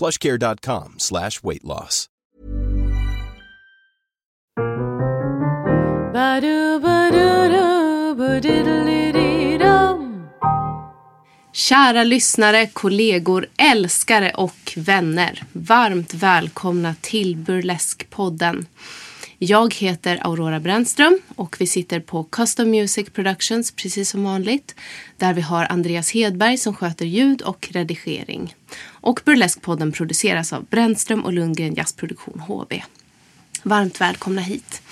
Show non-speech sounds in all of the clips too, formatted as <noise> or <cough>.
plushcare.com slash weight loss. Kära lyssnare, kollegor, älskare och vänner. Varmt välkomna till Burleskpodden. Jag heter Aurora Brännström och vi sitter på Custom Music Productions precis som vanligt. Där vi har Andreas Hedberg som sköter ljud och redigering. Och Burlesque-podden produceras av Brännström och Lundgren Jazzproduktion HB. Varmt välkomna hit.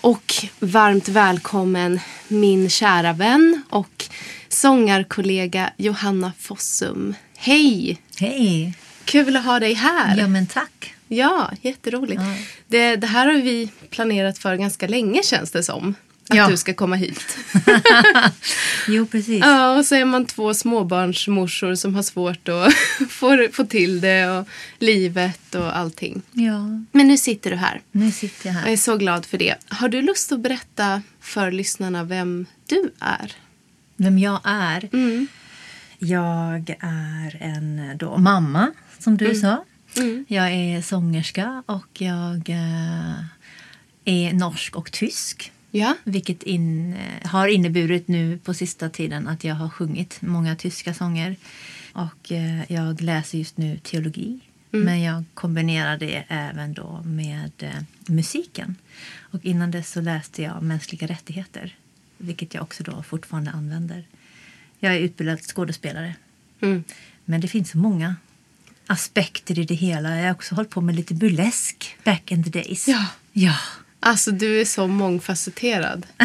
Och varmt välkommen min kära vän och sångarkollega Johanna Fossum. Hej! Hej! Kul att ha dig här. Ja, men tack. Ja, jätteroligt. Ja. Det, det här har vi planerat för ganska länge känns det som. Att Ja. du ska komma hit. <laughs> Jo, precis. ja, och så är man två småbarnsmorsor som har svårt att <laughs> få, få till det och livet och allting. Ja, Men nu sitter du här. nu sitter jag Jag är här. så glad för det. Har du lust att berätta för lyssnarna vem du är? Vem jag är? Mm. Jag är en då, mamma, som du sa. Mm. Jag är sångerska och jag eh, är norsk och tysk. Ja. Vilket in, eh, har inneburit nu på sista tiden att jag har sjungit många tyska sånger. Och eh, jag läser just nu teologi. Men jag kombinerar det även då med eh, musiken. Och innan dess så läste jag mänskliga rättigheter. Vilket jag också då fortfarande använder. Jag är utbildad skådespelare. Mm. Men det finns så många aspekter i det hela. Jag har också hållit på med lite burlesk back in the days. Ja. Ja. Alltså du är så mångfacetterad. <laughs>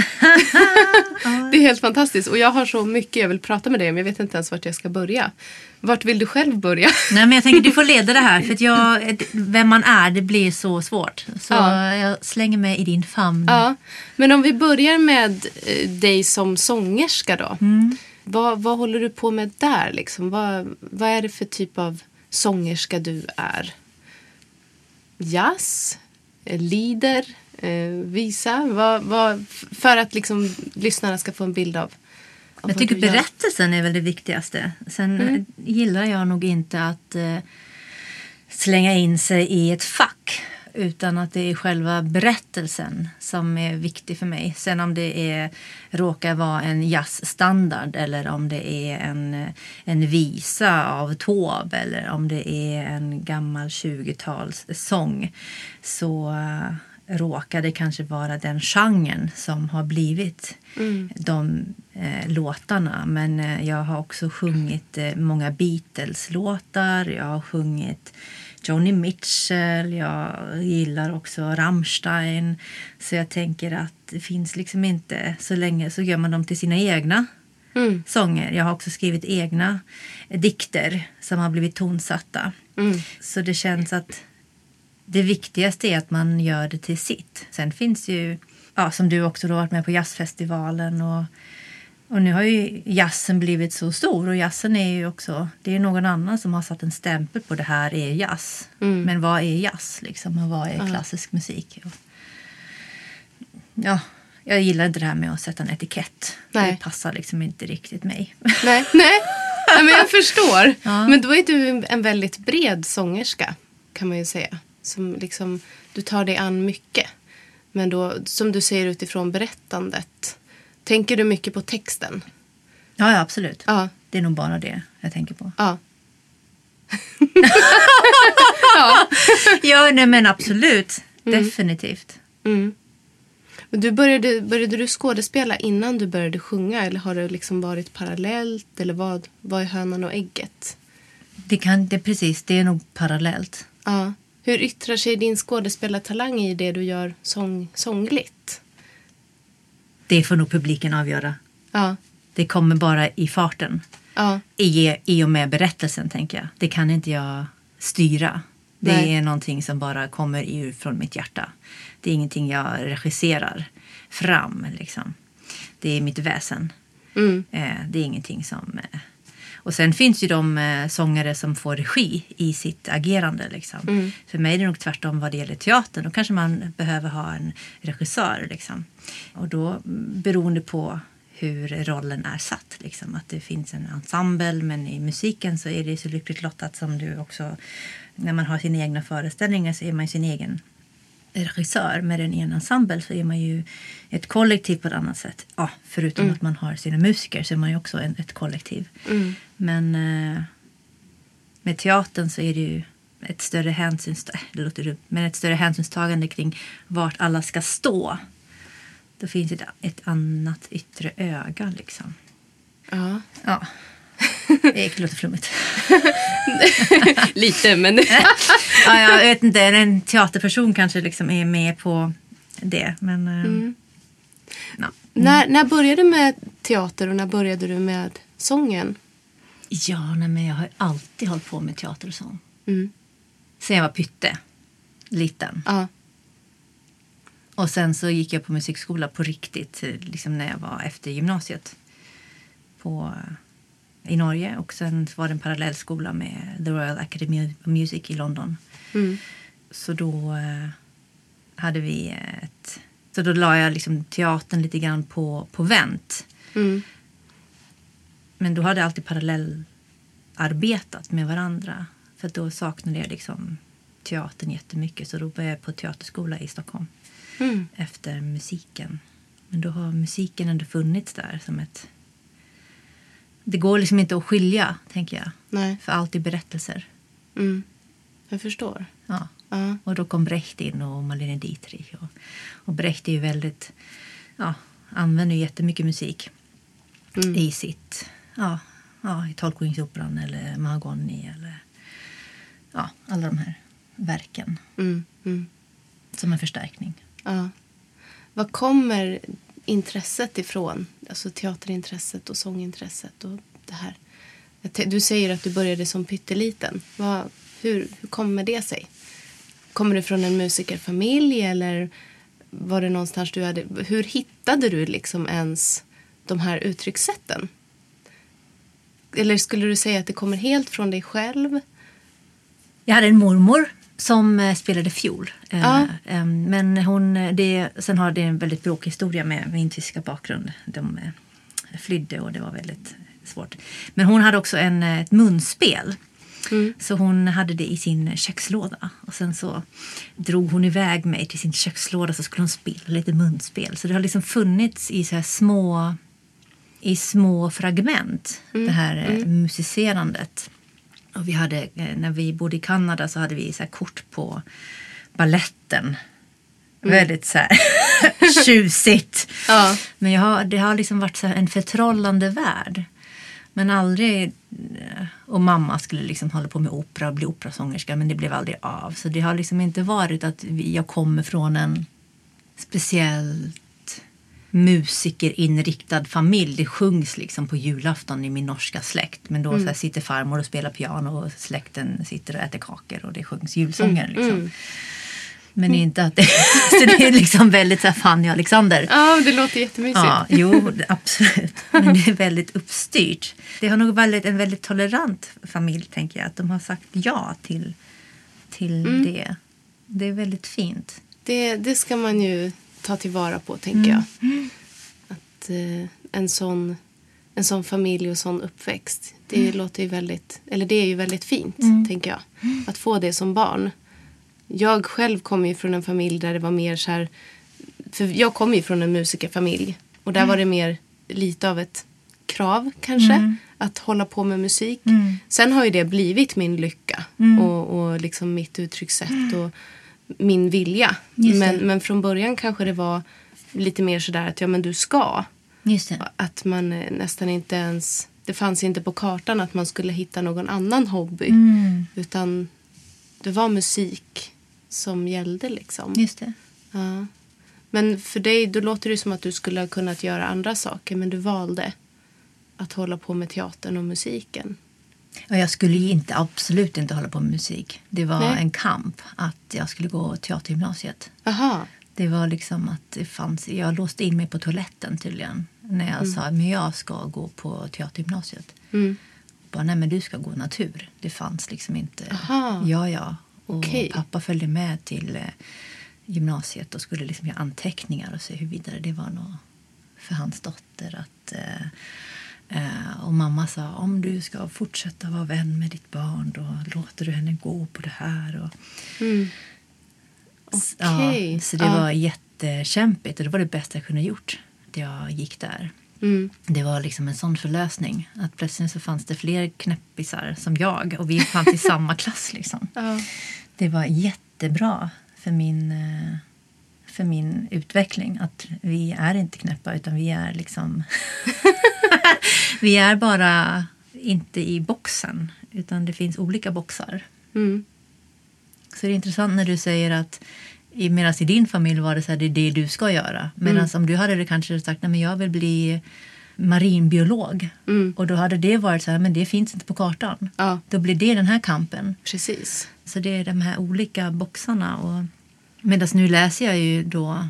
det är helt fantastiskt. Och jag har så mycket jag vill prata med dig om. Jag vet inte ens vart jag ska börja. Vart vill du själv börja? Nej, men jag tänker du får leda det här. För jag, vem man är, det blir så svårt. Så Ja. jag slänger mig i din famn. Ja. Men om vi börjar med eh, dig som sångerska då. Vad, vad håller du på med där? Liksom? Vad, vad är det för typ av sångerska du är? Jazz? Eh, Lieder? Eh, visa? Vad, vad, för att liksom lyssnarna ska få en bild av, Jag tycker berättelsen är väl det viktigaste. Sen Mm. gillar jag nog inte att eh, slänga in sig i ett fack. Utan att det är själva berättelsen som är viktig för mig. Sen om det är, råkar vara en jazzstandard eller om det är en, en visa av Taube eller om det är en gammal 20-talssång så eh, råkar det kanske vara den genren som har blivit de eh, låtarna. Men eh, jag har också sjungit eh, många Beatles-låtar. Jag har sjungit Joni Mitchell. Jag gillar också Rammstein. Så jag tänker att det finns liksom inte... Så länge så gör man dem till sina egna Mm. sånger. Jag har också skrivit egna dikter som har blivit tonsatta. Mm. Så det känns att det viktigaste är att man gör det till sitt. Sen finns ju, ja, som du också då varit med på jazzfestivalen och, och nu har ju jazzen blivit så stor och jazzen är ju också, det är någon annan som har satt en stämpel på det här är jazz. Mm. Men vad är jazz liksom och vad är klassisk musik? Ja, jag gillar inte det här med att sätta en etikett. Nej. Det passar liksom inte riktigt mig. Nej, nej. nej men jag <laughs> förstår. Ja. Men då är du en väldigt bred sångerska kan man ju säga. Som liksom, du tar dig an mycket. Men då, som du säger utifrån berättandet. Tänker du mycket på texten? Ja, ja absolut. Ja. Det är nog bara det jag tänker på. ja. <laughs> Ja. ja, nej, men absolut. Definitivt. Mm. Men du började, började du skådespela innan du började sjunga eller har det liksom varit parallellt? Eller vad, vad är hönan och ägget? Det kan, det, precis, det är nog parallellt. Ja. Hur yttrar sig din skådespelartalang i det du gör sång, sångligt? Det får nog publiken avgöra. Ja. Det kommer bara i farten. Ja. I, I och med berättelsen, tänker jag. Det kan inte jag styra. Det Nej. är någonting som bara kommer ur från mitt hjärta. Det är ingenting jag regisserar fram. Liksom. Det är mitt väsen. Mm. Eh, det är ingenting som... Eh. Och sen finns ju de eh, sångare som får regi i sitt agerande. Liksom. Mm. För mig är det nog tvärtom vad det gäller teatern. Då kanske man behöver ha en regissör. Liksom. Och då mm, beroende på hur rollen är satt. Liksom. Att det finns en ensemble men i musiken så är det så lyckligt lottat som du också... När man har sina egna föreställningar så är man sin egen regissör. Med en egen ensemble så är man ju ett kollektiv på ett annat sätt. Ja, förutom att man har sina musiker så är man ju också en, ett kollektiv. Mm. Men eh, med teatern så är det ju ett större hänsynstagande, men ett större hänsynstagande kring vart alla ska stå. Då finns ett, ett annat yttre öga liksom. Ja. Ja. <laughs> Det låter flummigt. <laughs> Lite, men... <laughs> ja, jag vet inte, en teaterperson kanske liksom är med på det. Men, eh, ja. när, när började du med teater och när började du med sången? ja, nej, men jag har alltid hållit på med teater och sång. Mm. Sen jag var pytte, liten. Ja. Och sen så gick jag på musikskola på riktigt eh, liksom när jag var efter gymnasiet på, i Norge. Och sen var det en parallellskola med The Royal Academy of Music i London. Mm. Så då eh, hade vi ett... Så då la jag liksom teatern lite grann på, på vänt. Mm. Men då hade jag alltid parallellarbetat med varandra. För då saknade jag liksom teatern jättemycket. Så då började jag på teaterskola i Stockholm Mm. efter musiken. Men då har musiken ändå funnits där som ett... Det går liksom inte att skilja, tänker jag. Nej. För allt är berättelser. Mm. Jag förstår. Ja. Ja. Och då kom Brecht in och Marlene Dietrich. Och, och Brecht är ju väldigt... Ja, använder ju jättemycket musik Mm. i sitt... Ja, ja, i Tolkningsoperan eller Mahagoni eller... Ja, alla de här verken Mm. Mm. som en förstärkning. Ja. Var kommer intresset ifrån? Alltså teaterintresset och sångintresset och det här. Du säger att du började som pytteliten. Vad, hur, hur kommer det sig? Kommer du från en musikerfamilj eller var det någonstans du hade... Hur hittade du liksom ens de här uttryckssätten? Eller skulle du säga att det kommer helt från dig själv? Jag hade en mormor som eh, spelade fiol. Eh, Ja. eh, Men hon, det, sen har det en väldigt bråkig historia med min tyska bakgrund. De flydde och det var väldigt svårt. Men hon hade också en, ett munspel. Så hon hade det i sin kökslåda. Och sen så drog hon iväg mig till sin kökslåda så skulle hon spela lite munspel. Så det har liksom funnits i så små, i små fragment, det här eh, musicerandet. Och vi hade, eh, när vi bodde i Kanada så hade vi så kort på balletten. Väldigt så här <laughs> tjusigt. Ja. Men jag har, det har liksom varit så en förtrollande värld. Men aldrig... eh, Och mamma skulle liksom hålla på med opera och bli operasångerska men det blev aldrig av. Så det har liksom inte varit att jag kommer från en speciellt musikerinriktad familj. Det sjungs liksom på julafton i min norska släkt. Men då så här sitter farmor och spelar piano och släkten sitter och äter kakor och det sjungs julsånger. Liksom. Men inte att det, <laughs> så det är liksom väldigt så här Fanny och Alexander. Ja, det låter jättemysigt. Ja, jo, absolut. Men det är väldigt uppstyrt. Det har nog varit en väldigt tolerant familj, tänker jag. Att de har sagt ja till, till det. Det är väldigt fint. Det, det ska man ju ta tillvara på, tänker jag. Att eh, en, sån, en sån familj och sån uppväxt, det låter ju väldigt, eller det är ju väldigt fint, tänker jag. Att få det som barn. Jag själv kommer ju från en familj där det var mer så här, för jag kommer ju från en musikerfamilj och där var det mer lite av ett krav kanske. Att hålla på med musik. Sen har ju det blivit min lycka och, och liksom mitt uttryckssätt och min vilja. Men, men från början kanske det var lite mer sådär att ja men du ska. Att man eh, nästan inte ens... Det fanns inte på kartan att man skulle hitta någon annan hobby. Mm. Utan det var musik som gällde liksom. Just det. Ja. Men för dig, då låter det som att du skulle ha kunnat göra andra saker. Men du valde att hålla på med teatern och musiken. Jag skulle inte, absolut inte hålla på med musik. Det var Nej. en kamp att jag skulle gå teatergymnasiet. Aha. Det var liksom att det fanns, jag låste in mig på toaletten tydligen. När jag sa men jag ska gå på teatergymnasiet. Mm. Bara, nej men du ska gå natur. Det fanns liksom inte. Aha. Ja, ja. Och Okej. pappa följde med till eh, gymnasiet och skulle liksom göra anteckningar och se hur vidare det var nog för hans dotter. Att, eh, och mamma sa om du ska fortsätta vara vän med ditt barn då låter du henne gå på det här. Och, Mm. Okej. Ja, så det Ja. var jättekämpigt och det var det bästa jag kunde gjort. Att jag gick där. Mm. Det var liksom en sån förlösning. Att plötsligt så fanns det fler knäppisar som jag och vi fanns i samma <laughs> klass. Liksom. Ja. Det var jättebra för min, eh, för min utveckling. Att vi är inte knäppa utan vi är liksom... <laughs> <laughs> vi är bara inte i boxen utan det finns olika boxar. Mm. Så det är intressant när du säger att medan i din familj var det så här, det är det du ska göra. Medan om du hade det kanske sagt, nej men jag vill bli marinbiolog. Mm. Och då hade det varit så här, men det finns inte på kartan. Ja. Då blir det den här kampen. Precis. Så det är de här olika boxarna. Och medan nu läser jag ju då,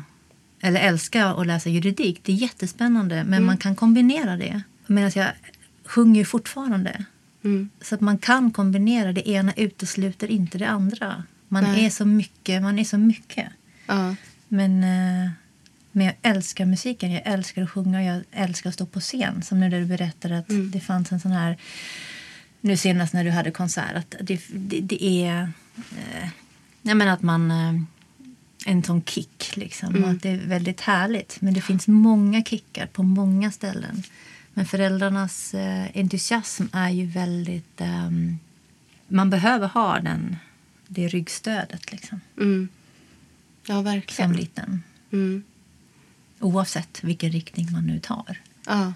eller älskar att läsa juridik. Det är jättespännande, men man kan kombinera det. Medan jag sjunger ju fortfarande. Mm. Så att man kan kombinera. Det ena utesluter inte det andra. Man Nej. är så mycket. Man är så mycket. Ja. Men, eh, men jag älskar musiken. Jag älskar att sjunga. Jag älskar att stå på scen. Som nu när du berättade att det fanns en sån här... Nu senast när du hade konsert. Att det, det, det är... Eh, jag menar att man... Eh, en sån kick liksom. Och att det är väldigt härligt. Men det finns många kickar på många ställen. Men föräldrarnas eh, entusiasm är ju väldigt... ehm, man behöver ha den, det ryggstödet liksom. Mm. Ja, Som verkligen. liten. Mm. Oavsett vilken riktning man nu tar. Ja.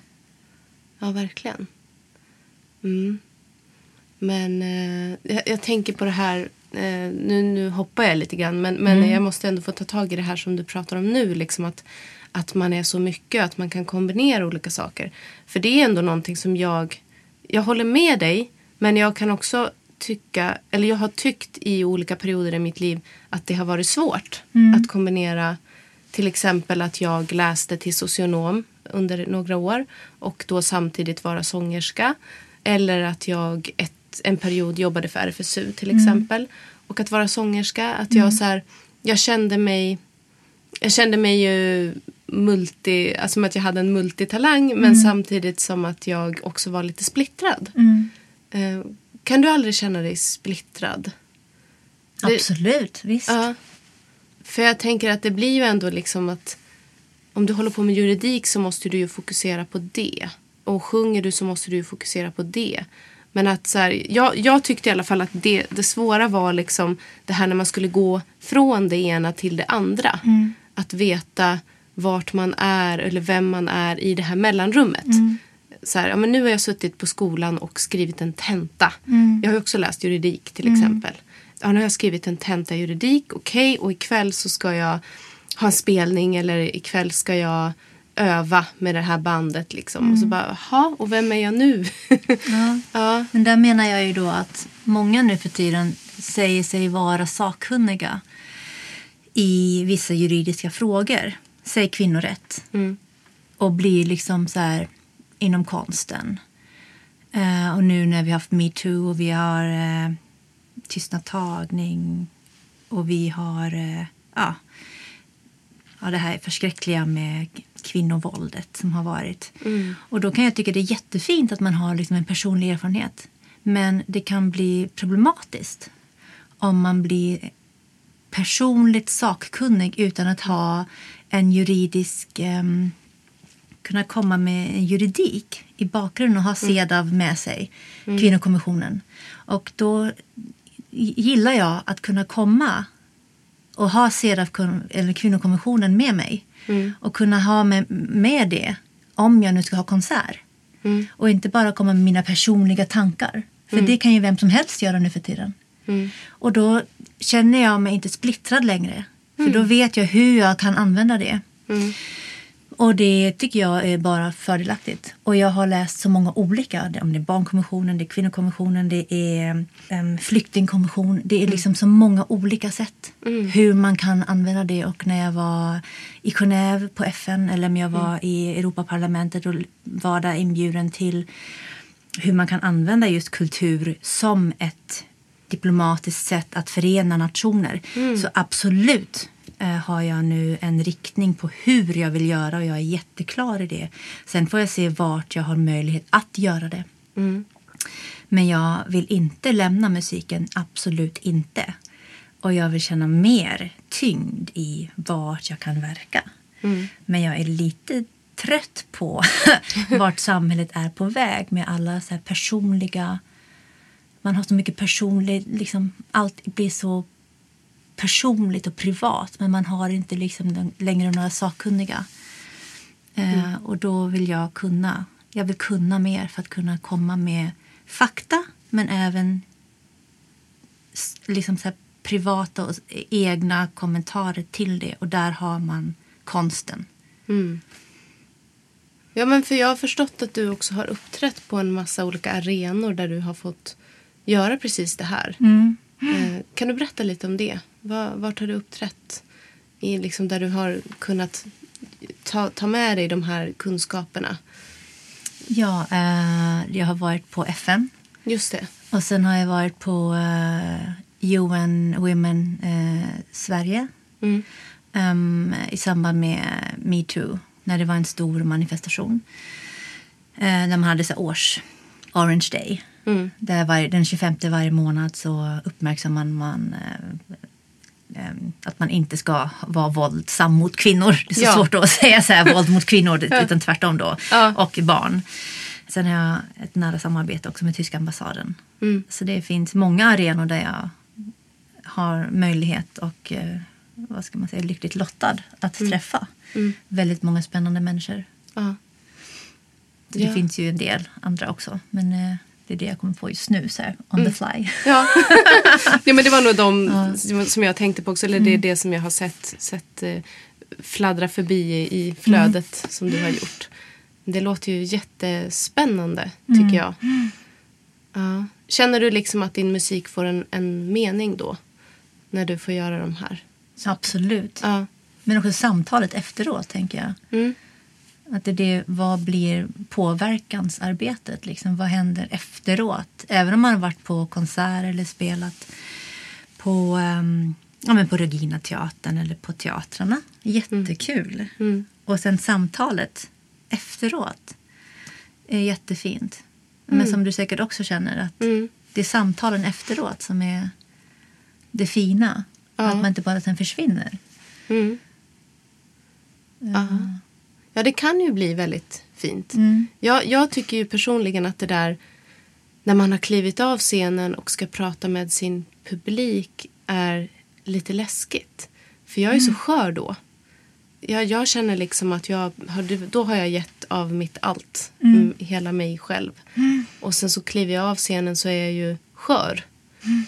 ja, verkligen. Mm. Men eh, jag, jag tänker på det här, eh, nu, nu hoppar jag lite grann, men, men jag måste ändå få ta tag i det här som du pratar om nu. Liksom att, att man är så mycket, att man kan kombinera olika saker. För det är ändå någonting som jag, jag håller med dig, men jag kan också tycka, eller jag har tyckt i olika perioder i mitt liv att det har varit svårt att kombinera till exempel att jag läste till socionom under några år och då samtidigt vara sångerska. Eller att jag ett, en period jobbade för RFSU till exempel. Och att vara sångerska. Att jag, så här, jag kände mig jag kände mig ju multi, alltså som att jag hade en multitalang men samtidigt som att jag också var lite splittrad. Eh, kan du aldrig känna dig splittrad? Det- Absolut, visst. Ja. För jag tänker att det blir ju ändå liksom att om du håller på med juridik så måste du ju fokusera på det. Och sjunger du så måste du ju fokusera på det. Men att så här, jag, jag tyckte i alla fall att det, det svåra var liksom det här när man skulle gå från det ena till det andra. Att veta vart man är eller vem man är i det här mellanrummet. Så här, ja, men nu har jag suttit på skolan och skrivit en tenta. Jag har också läst juridik till exempel. Ja, nu har jag skrivit en tenta i juridik, okej, och ikväll så ska jag ha en spelning eller ikväll ska jag öva med det här bandet. Liksom. Och så bara, jaha, och vem är jag nu? <laughs> Ja. ja. Men där menar jag ju då att många nu för tiden säger sig vara sakkunniga i vissa juridiska frågor. Säg kvinnorätt. Mm. Och blir liksom så här inom konsten. Eh, och nu när vi har haft metoo och vi har eh, tystnadtagning och vi har eh, ja, ja, det här förskräckliga med kvinnovåldet som har varit. Och då kan jag tycka det är jättefint att man har liksom en personlig erfarenhet. Men det kan bli problematiskt om man blir personligt sakkunnig utan att ha en juridisk... ehm, kunna komma med juridik i bakgrunden och ha CEDAW med sig, kvinnokommissionen. Och då gillar jag att kunna komma och ha CEDAW, eller kvinnokommissionen med mig. Och kunna ha med, med det om jag nu ska ha konsert. Och inte bara komma med mina personliga tankar. För det kan ju vem som helst göra nu för tiden. Och då känner jag mig inte splittrad längre. För då vet jag hur jag kan använda det. Och det tycker jag är bara fördelaktigt. Och jag har läst så många olika. Om det är barnkonventionen, det är kvinnokonventionen, det är um, flyktingkonvention. Det är liksom så många olika sätt hur man kan använda det. Och när jag var i Genève på FN eller om jag var i Europaparlamentet och var där inbjuden till hur man kan använda just kultur som ett diplomatiskt sätt att förena nationer. Så absolut har jag nu en riktning på hur jag vill göra och jag är jätteklar i det. Sen får jag se vart jag har möjlighet att göra det. Men jag vill inte lämna musiken, absolut inte. Och jag vill känna mer tyngd i vart jag kan verka. Men jag är lite trött på <laughs> vart samhället är på väg med alla så här personliga... Man har så mycket personligt... Liksom, allt blir så personligt och privat men man har inte liksom längre några sakkunniga. Eh, och då vill jag kunna. Jag vill kunna mer för att kunna komma med fakta men även liksom så privata och egna kommentarer till det. Och där har man konsten. Ja, men för jag har förstått att du också har uppträtt på en massa olika arenor där du har fått göra precis det här. Eh, kan du berätta lite om det? Var, vart har du uppträtt? I, liksom, där du har kunnat ta, ta med dig de här kunskaperna. Ja, eh, jag har varit på FN. Just det. Och sen har jag varit på eh, UN Women eh, Sverige Mm. Ehm, i samband med metoo, när det var en stor manifestation. Eh, när man hade så års Orange Day. Mm. Där var, den 25 varje månad så uppmärksammar man eh, eh, att man inte ska vara våldsam mot kvinnor. Det är så Ja. svårt att säga så här, <laughs> våld mot kvinnor, utan tvärtom då. Ja. Och barn. Sen har jag ett nära samarbete också med tyska ambassaden. Mm. Så det finns många arenor där jag har möjlighet och eh, vad ska man säga, lyckligt lottad att Mm. träffa väldigt många spännande människor. Ja. Det finns ju en del andra också, men eh, det är det jag kommer på just nu, så här, on the fly. Ja. <laughs> ja, men det var nog de som jag tänkte på också. Eller det är det som jag har sett, sett eh, fladdra förbi i, flödet som du har gjort. Det låter ju jättespännande, tycker jag. Ja. Känner du liksom att din musik får en, en mening då? När du får göra de här? Absolut. Ja. Men också samtalet efteråt, tänker jag. Mm. Att det det, vad blir påverkansarbetet? Liksom, vad händer efteråt? Även om man har varit på konsert eller spelat på, um, ja, men på Regina teatern eller på teatrarna. Jättekul. Mm. Och sen samtalet efteråt är jättefint. Men som du säkert också känner att Mm. det är samtalen efteråt som är det fina. Ja. Att man inte bara sen försvinner. Mm. Ja. det kan ju bli väldigt fint. Mm. Jag, jag tycker ju personligen att det där när man har klivit av scenen och ska prata med sin publik är lite läskigt. För jag är så skör då. Jag, jag känner liksom att jag har, då har jag gett av mitt allt. Mm, hela mig själv. Och sen så kliver jag av scenen så är jag ju skör.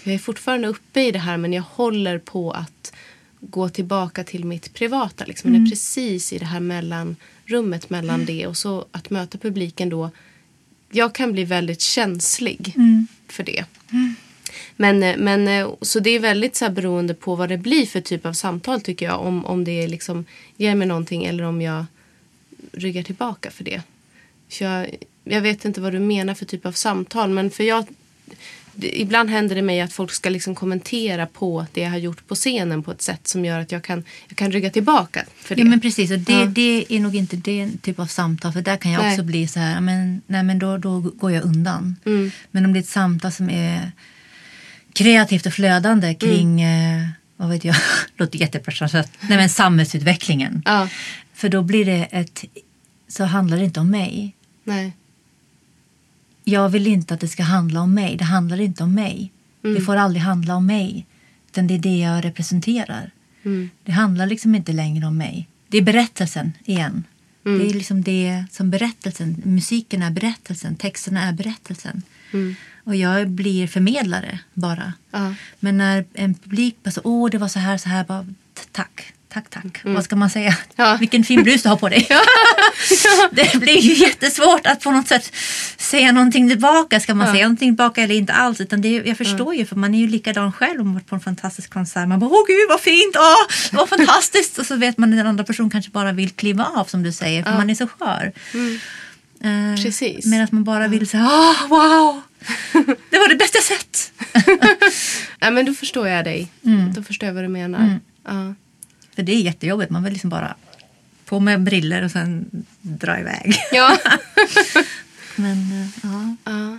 Jag är fortfarande uppe i det här men jag håller på att gå tillbaka till mitt privata. Liksom. Jag är precis i det här mellanrummet mellan det och så att möta publiken då. Jag kan bli väldigt känslig för det. Men, eh, men eh, så det är väldigt så här beroende på vad det blir för typ av samtal tycker jag. Om, om det liksom ger mig någonting eller om jag ryggar tillbaka för det. För jag, jag vet inte vad du menar för typ av samtal. Men för jag, ibland händer det mig att folk ska liksom kommentera på det jag har gjort på scenen på ett sätt som gör att jag kan, jag kan rygga tillbaka för det. Ja, men precis. Och det, Ja. det är nog inte den typ av samtal. För där kan jag Nej. också bli så här, men, nej, men då, då går jag undan. Mm. Men om det är ett samtal som är kreativt och flödande kring, Mm. eh, vad vet jag, <laughs> låter jättepersonligt, nej men samhällsutvecklingen. Ja, För då blir det ett, så handlar det inte om mig. nej. Jag vill inte att det ska handla om mig. Det handlar inte om mig. Det får aldrig handla om mig. Utan det är det jag representerar. Det handlar liksom inte längre om mig. Det är berättelsen igen. Det är liksom det som berättelsen, musiken är berättelsen, texterna är berättelsen. Och jag blir förmedlare bara. Ja. Men när en publik bara så, åh det var så här, så här, bara t- tack, tack, tack. Vad ska man säga? Ja. Vilken fin blus du har på dig. <laughs> <laughs> det blir ju jättesvårt att på något sätt säga någonting tillbaka. Ska man säga någonting tillbaka eller inte alls? Utan det, jag förstår ju, för man är ju likadan själv om man varit på en fantastisk konsert. Man bara, åh gud vad fint, åh, var <laughs> fantastiskt. Och så vet man att den andra personen kanske bara vill kliva av som du säger, för man är så skör. Eh, Precis. Medan man bara vill säga, åh wow, det var det bästa jag sett. ja, men då förstår jag dig. Mm. Då förstår jag vad du menar. Ja. För det är jättejobbigt, man vill liksom bara på med briller och sen dra iväg. Ja. <laughs> Men, eh, ja. ja.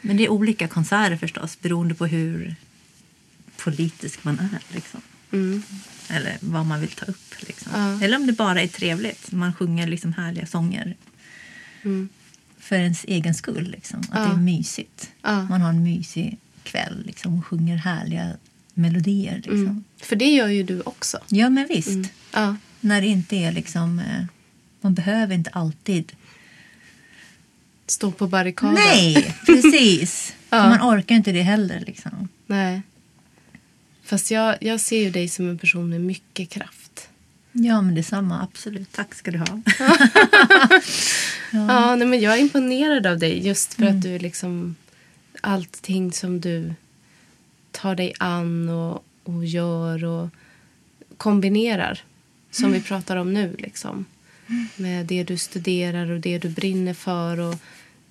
Men det är olika konserter förstås beroende på hur politisk man är. Liksom. Mm. Eller vad man vill ta upp. Liksom. Ja. Eller om det bara är trevligt. Man sjunger liksom härliga sånger Mm. för ens egen skull. Liksom. Att Ja. det är mysigt. Man har en mysig kväll liksom, och sjunger härliga melodier. Liksom. Mm. För det gör ju du också. Ja, men visst. Ja. När det inte är liksom... Eh, man behöver inte alltid... Stå på barrikaden. Nej, <laughs> precis. Ja. Man orkar inte det heller. Liksom. Nej. Fast jag, jag ser ju dig som en person med mycket kraft. Ja, men detsamma. Absolut. Tack ska du ha. <laughs> Ja, nej, men jag är imponerad av dig just Mm. för att du liksom allting som du tar dig an och, och gör och kombinerar som Mm. vi pratar om nu liksom. Med det du studerar och det du brinner för och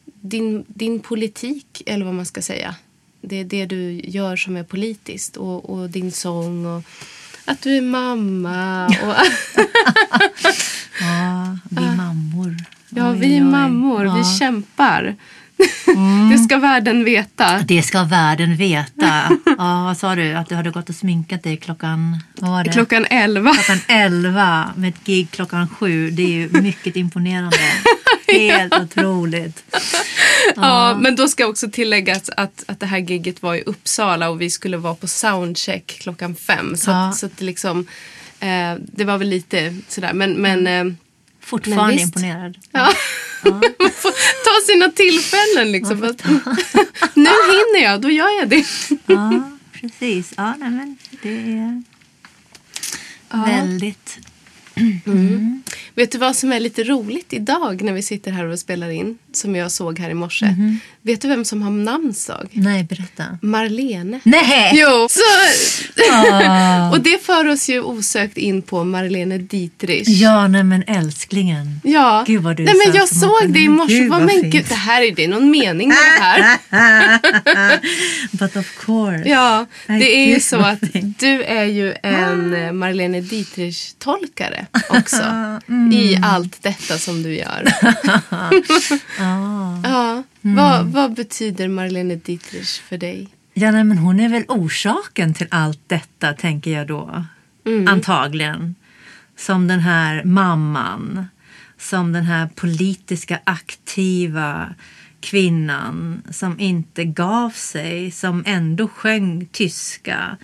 din, din politik eller vad man ska säga. Det är det du gör som är politiskt och, och din sång och att du är mamma och <laughs> <laughs> Ja, vi är mammor. Ja, vi är mammor. Mm. Vi kämpar. Det ska världen veta. Det ska världen veta. Ja, vad sa du? Att du hade gått och sminkat dig klockan... Vad var det? Klockan elva. Klockan 11 med ett gig klockan 7. Det är ju mycket imponerande. <laughs> Helt otroligt. Ja, men då ska också tilläggas att, att det här gigget var i Uppsala och vi skulle vara på soundcheck klockan fem. Så, Ja. att, så att det liksom... Eh, det var väl lite sådär. Men, men eh, Fortfarande imponerad. ja. <laughs> man får ta sina tillfällen liksom. Att, <laughs> nu hinner jag, då gör jag det. Ja, precis. Ja, nej, men det är väldigt... Vet du vad som är lite roligt idag när vi sitter här och spelar in? Som jag såg här i morse. Vet du vem som har namnsdag? Nej, berätta. Marlene. Nej! Jo, så, Ah. och det för oss ju osökt in på Marlene Dietrich. Ja, nej men älsklingen. Ja. Gud, vad du Nej, men jag såg det i morse. Vad men gud, det här är det någon mening med det här. <laughs> But of course. Ja, Nej, det är ju så att du är ju en eh, Marlene Dietrich-tolkare också. <laughs> Mm. I allt detta som du gör. <laughs> Ah. Ja. Vad, vad betyder Marlene Dietrich för dig? Ja, nej, men hon är väl orsaken till allt detta, tänker jag då. Mm. Antagligen. Som den här mamman. Som den här politiska aktiva kvinnan som inte gav sig, som ändå sjöng tyska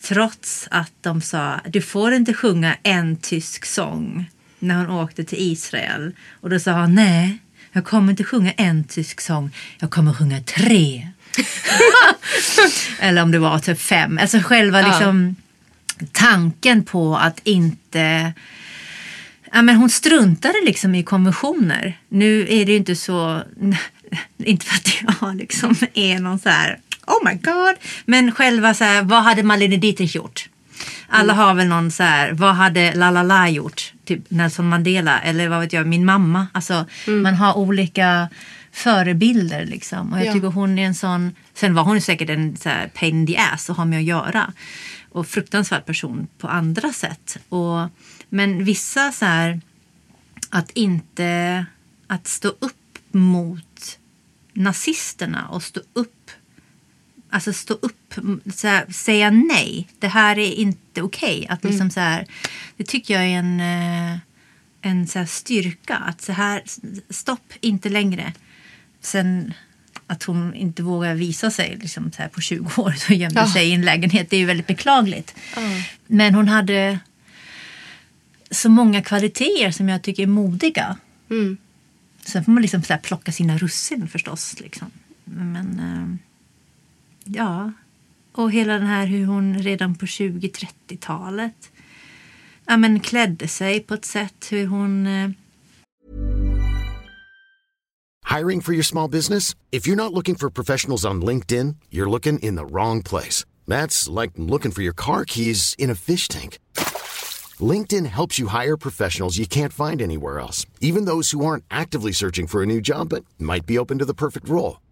trots att de sa du får inte sjunga en tysk sång när hon åkte till Israel. Och då sa hon nej, jag kommer inte sjunga en tysk sång, jag kommer sjunga tre. <laughs> Eller om det var typ fem. Alltså själva liksom tanken på att inte... Ja, men hon struntade liksom i konventioner. Nu är det ju inte så... <laughs> Inte för att jag liksom är någon så här... Oh my god! Men själva så här, vad hade Marlene Dietrich gjort? Alla har väl någon så här, vad hade La La La gjort? Typ Nelson Mandela eller vad vet jag, min mamma. Alltså man har olika förebilder liksom. Och jag Ja. tycker hon är en sån, sen var hon säkert en så här pain in the ass att ha med att göra. Och fruktansvärd person på andra sätt. Och, men vissa så här, att inte, att stå upp mot nazisterna och stå upp Alltså stå upp, så här, säga nej. Det här är inte okej. Att liksom så här, det tycker jag är en, eh, en så styrka. Att så här, stopp, inte längre. Sen att hon inte vågar visa sig liksom, så här på 20 år och gömde Ja. sig i en lägenhet. Det är ju väldigt beklagligt. Men hon hade så många kvaliteter som jag tycker är modiga. Mm. Sen får man liksom så plocka sina russin förstås. Liksom. Men eh, ja, och hela den här hur hon redan på 20-30-talet ja, men klädde sig på ett sätt hur hon eh, Hiring for your small business? If you're not looking for professionals on LinkedIn, you're looking in the wrong place. That's like looking for your car keys in a fish tank. LinkedIn helps you hire professionals you can't find anywhere else, even those who aren't actively searching for a new job but might be open to the perfect role.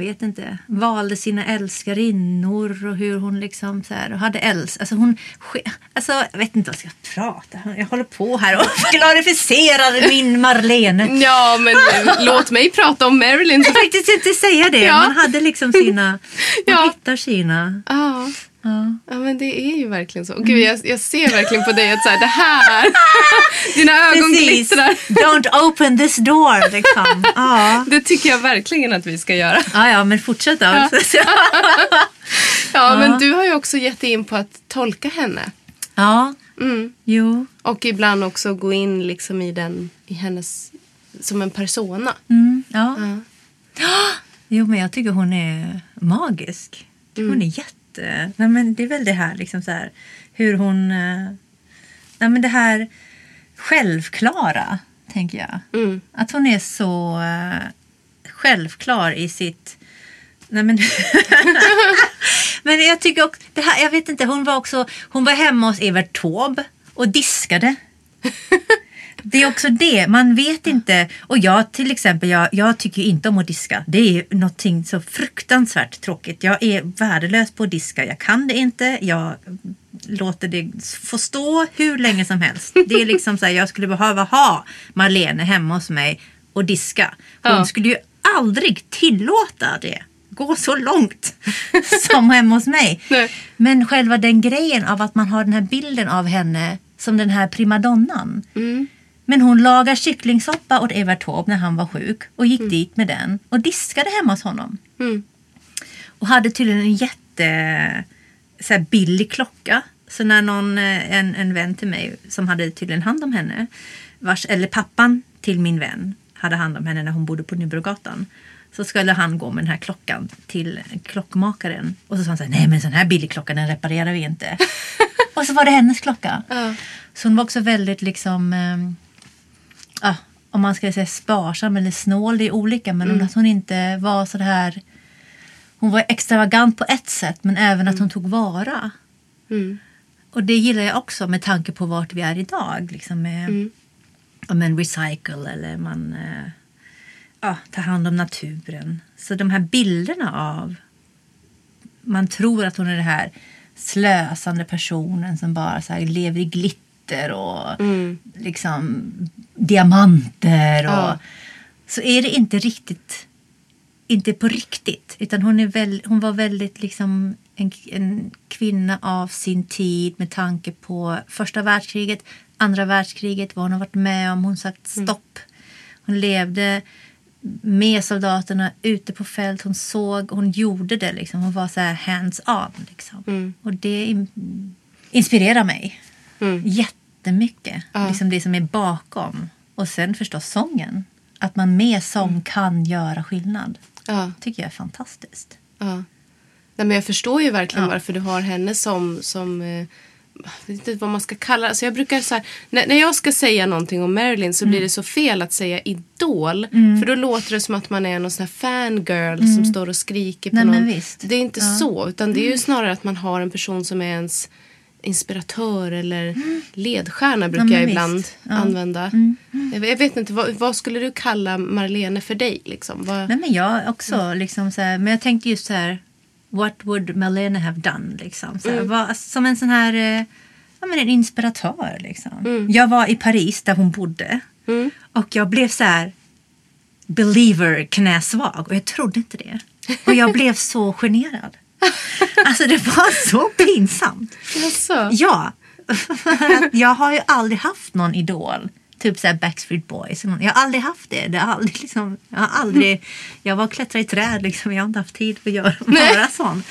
Jag vet inte, valde sina älskarinnor och hur hon liksom så här, hade äls... Alltså hon... Alltså, jag vet inte vad jag ska prata Jag håller på här och <laughs> glorificerar min Marlene. Ja, men låt mig prata om Marilyn. Jag faktiskt inte säga det. Ja. Man hade liksom sina... <laughs> Man Ja. hittar sina... Ja. Ja. ja, men det är ju verkligen så. Gud, jag, jag ser verkligen på dig att så här, det här, <laughs> dina ögon Precis. glittrar. Don't open this door. Liksom. <laughs> Ja. Det tycker jag verkligen att vi ska göra. Ja, ja, men fortsätt då. <laughs> Ja, men du har ju också gett dig in på att tolka henne. Ja, Mm. jo. Och ibland också gå in liksom i den, i hennes, som en persona. Mm, ja. Ja. <gasps> Jo, men jag tycker hon är magisk. Hon är jätte... Nej, men det är väl det här, liksom så här hur hon... eh, Nej, men det här självklara, tänker jag. Mm. Att hon är så eh, självklar i sitt... Nej, men... <laughs> men jag tycker också... Det här, jag vet inte, hon var också... Hon var hemma hos Evert Taube och diskade. Det är också det, man vet inte. Och jag till exempel, jag, jag tycker inte om att diska. Det är någonting så fruktansvärt tråkigt. Jag är värdelös på att diska. Jag kan det inte. Jag låter det få stå hur länge som helst. Det är liksom så här, jag skulle behöva ha Marlene hemma hos mig och diska. Hon Ja. skulle ju aldrig tillåta det. Gå så långt <laughs> som hemma hos mig. Nej. Men själva den grejen av att man har den här bilden av henne som den här primadonnan. Men hon lagar kycklingsoppa åt Evert Taube när han var sjuk och gick dit med den och diskade hemma hos honom. Mm. Och hade tydligen en jätte så här, billig klocka. Så när någon, eh, en, en vän till mig som hade tydligen hand om henne, vars, eller pappan till min vän hade hand om henne när hon bodde på Nybrogatan. Så skulle han gå med den här klockan till klockmakaren. Och så sa han så här, nej men en sån här billig klocka den reparerar vi inte. <laughs> och så var det hennes klocka. Ja. Så hon var också väldigt liksom, ja, om man ska säga sparsam eller snål, det är olika. Men att hon inte var så här, hon var extravagant på ett sätt men även att hon tog vara. Mm. Och det gillar jag också med tanke på vart vi är idag. Liksom med, ja, men recycle eller man eh, ja, tar hand om naturen. Så de här bilderna av man tror att hon är den här slösande personen som bara så lever i glitter och liksom diamanter. Och, Ja. Så är det inte riktigt, inte på riktigt. Utan hon, är väl, hon var väldigt liksom en, en kvinna av sin tid med tanke på första världskriget, andra världskriget, vad hon har varit med om. Hon sagt stopp. Hon levde med soldaterna ute på fält. Hon såg, hon gjorde det. Liksom. Hon var så här hands on. Liksom. Mm. Och det in, inspirerar mig jättemycket. Liksom det som är bakom. Och sen förstås sången. Att man med sång kan göra skillnad. Ja. tycker jag är fantastiskt. Ja. Nej, men jag förstår ju verkligen Ja. varför du har henne som... som eh, jag vet inte vad man ska kalla alltså jag brukar så här, när, när jag ska säga någonting om Marilyn så Mm. blir det så fel att säga idol. För då låter det som att man är någon sån här fangirl som står och skriker på Mm. Nej, någon. Det är inte Ja. Mm. så. Utan det är ju snarare att man har en person som är ens inspiratör eller ledstjärna brukar Mm. men jag ibland Ja. Mm. använda. Jag, vet inte, vad, vad skulle du kalla Marlene för dig? Liksom? Vad, Nej, men jag också. Liksom, så här, men jag tänkte just så här. What would Malena have done? Liksom, så här, vad, som en sån här eh, ja, men en inspiratör. Liksom. Jag var i Paris där hon bodde. Och jag blev så här believer knäsvag. Och jag trodde inte det. Och jag blev så generad. Alltså det var så pinsamt. Jaså? Ja, jag har ju aldrig haft någon idol. Typ såhär Backstreet Boys. Jag har aldrig haft det. det har aldrig, liksom, jag, har aldrig, jag var och klättrade i träd. Liksom. Jag har inte haft tid för att göra vara sån.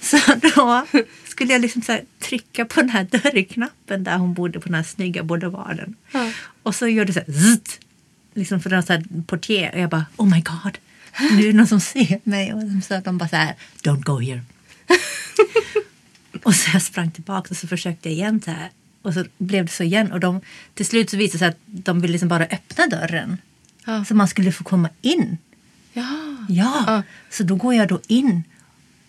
Så då skulle jag liksom så trycka på den här dörrknappen där hon bodde på den här snygga boulevarden. Och så gör det så här zzzt, liksom för den så här portier. Och jag bara oh my god. Nu är det någon som ser mig. Och så de bara så här don't go here. <laughs> Och så jag sprang tillbaka och så försökte jag igen så här. Och så blev det så igen. Och de, till slut så visade det sig att de ville liksom bara öppna dörren. Ja. Så man skulle få komma in. Ja. Ja, Ja. så då går jag då in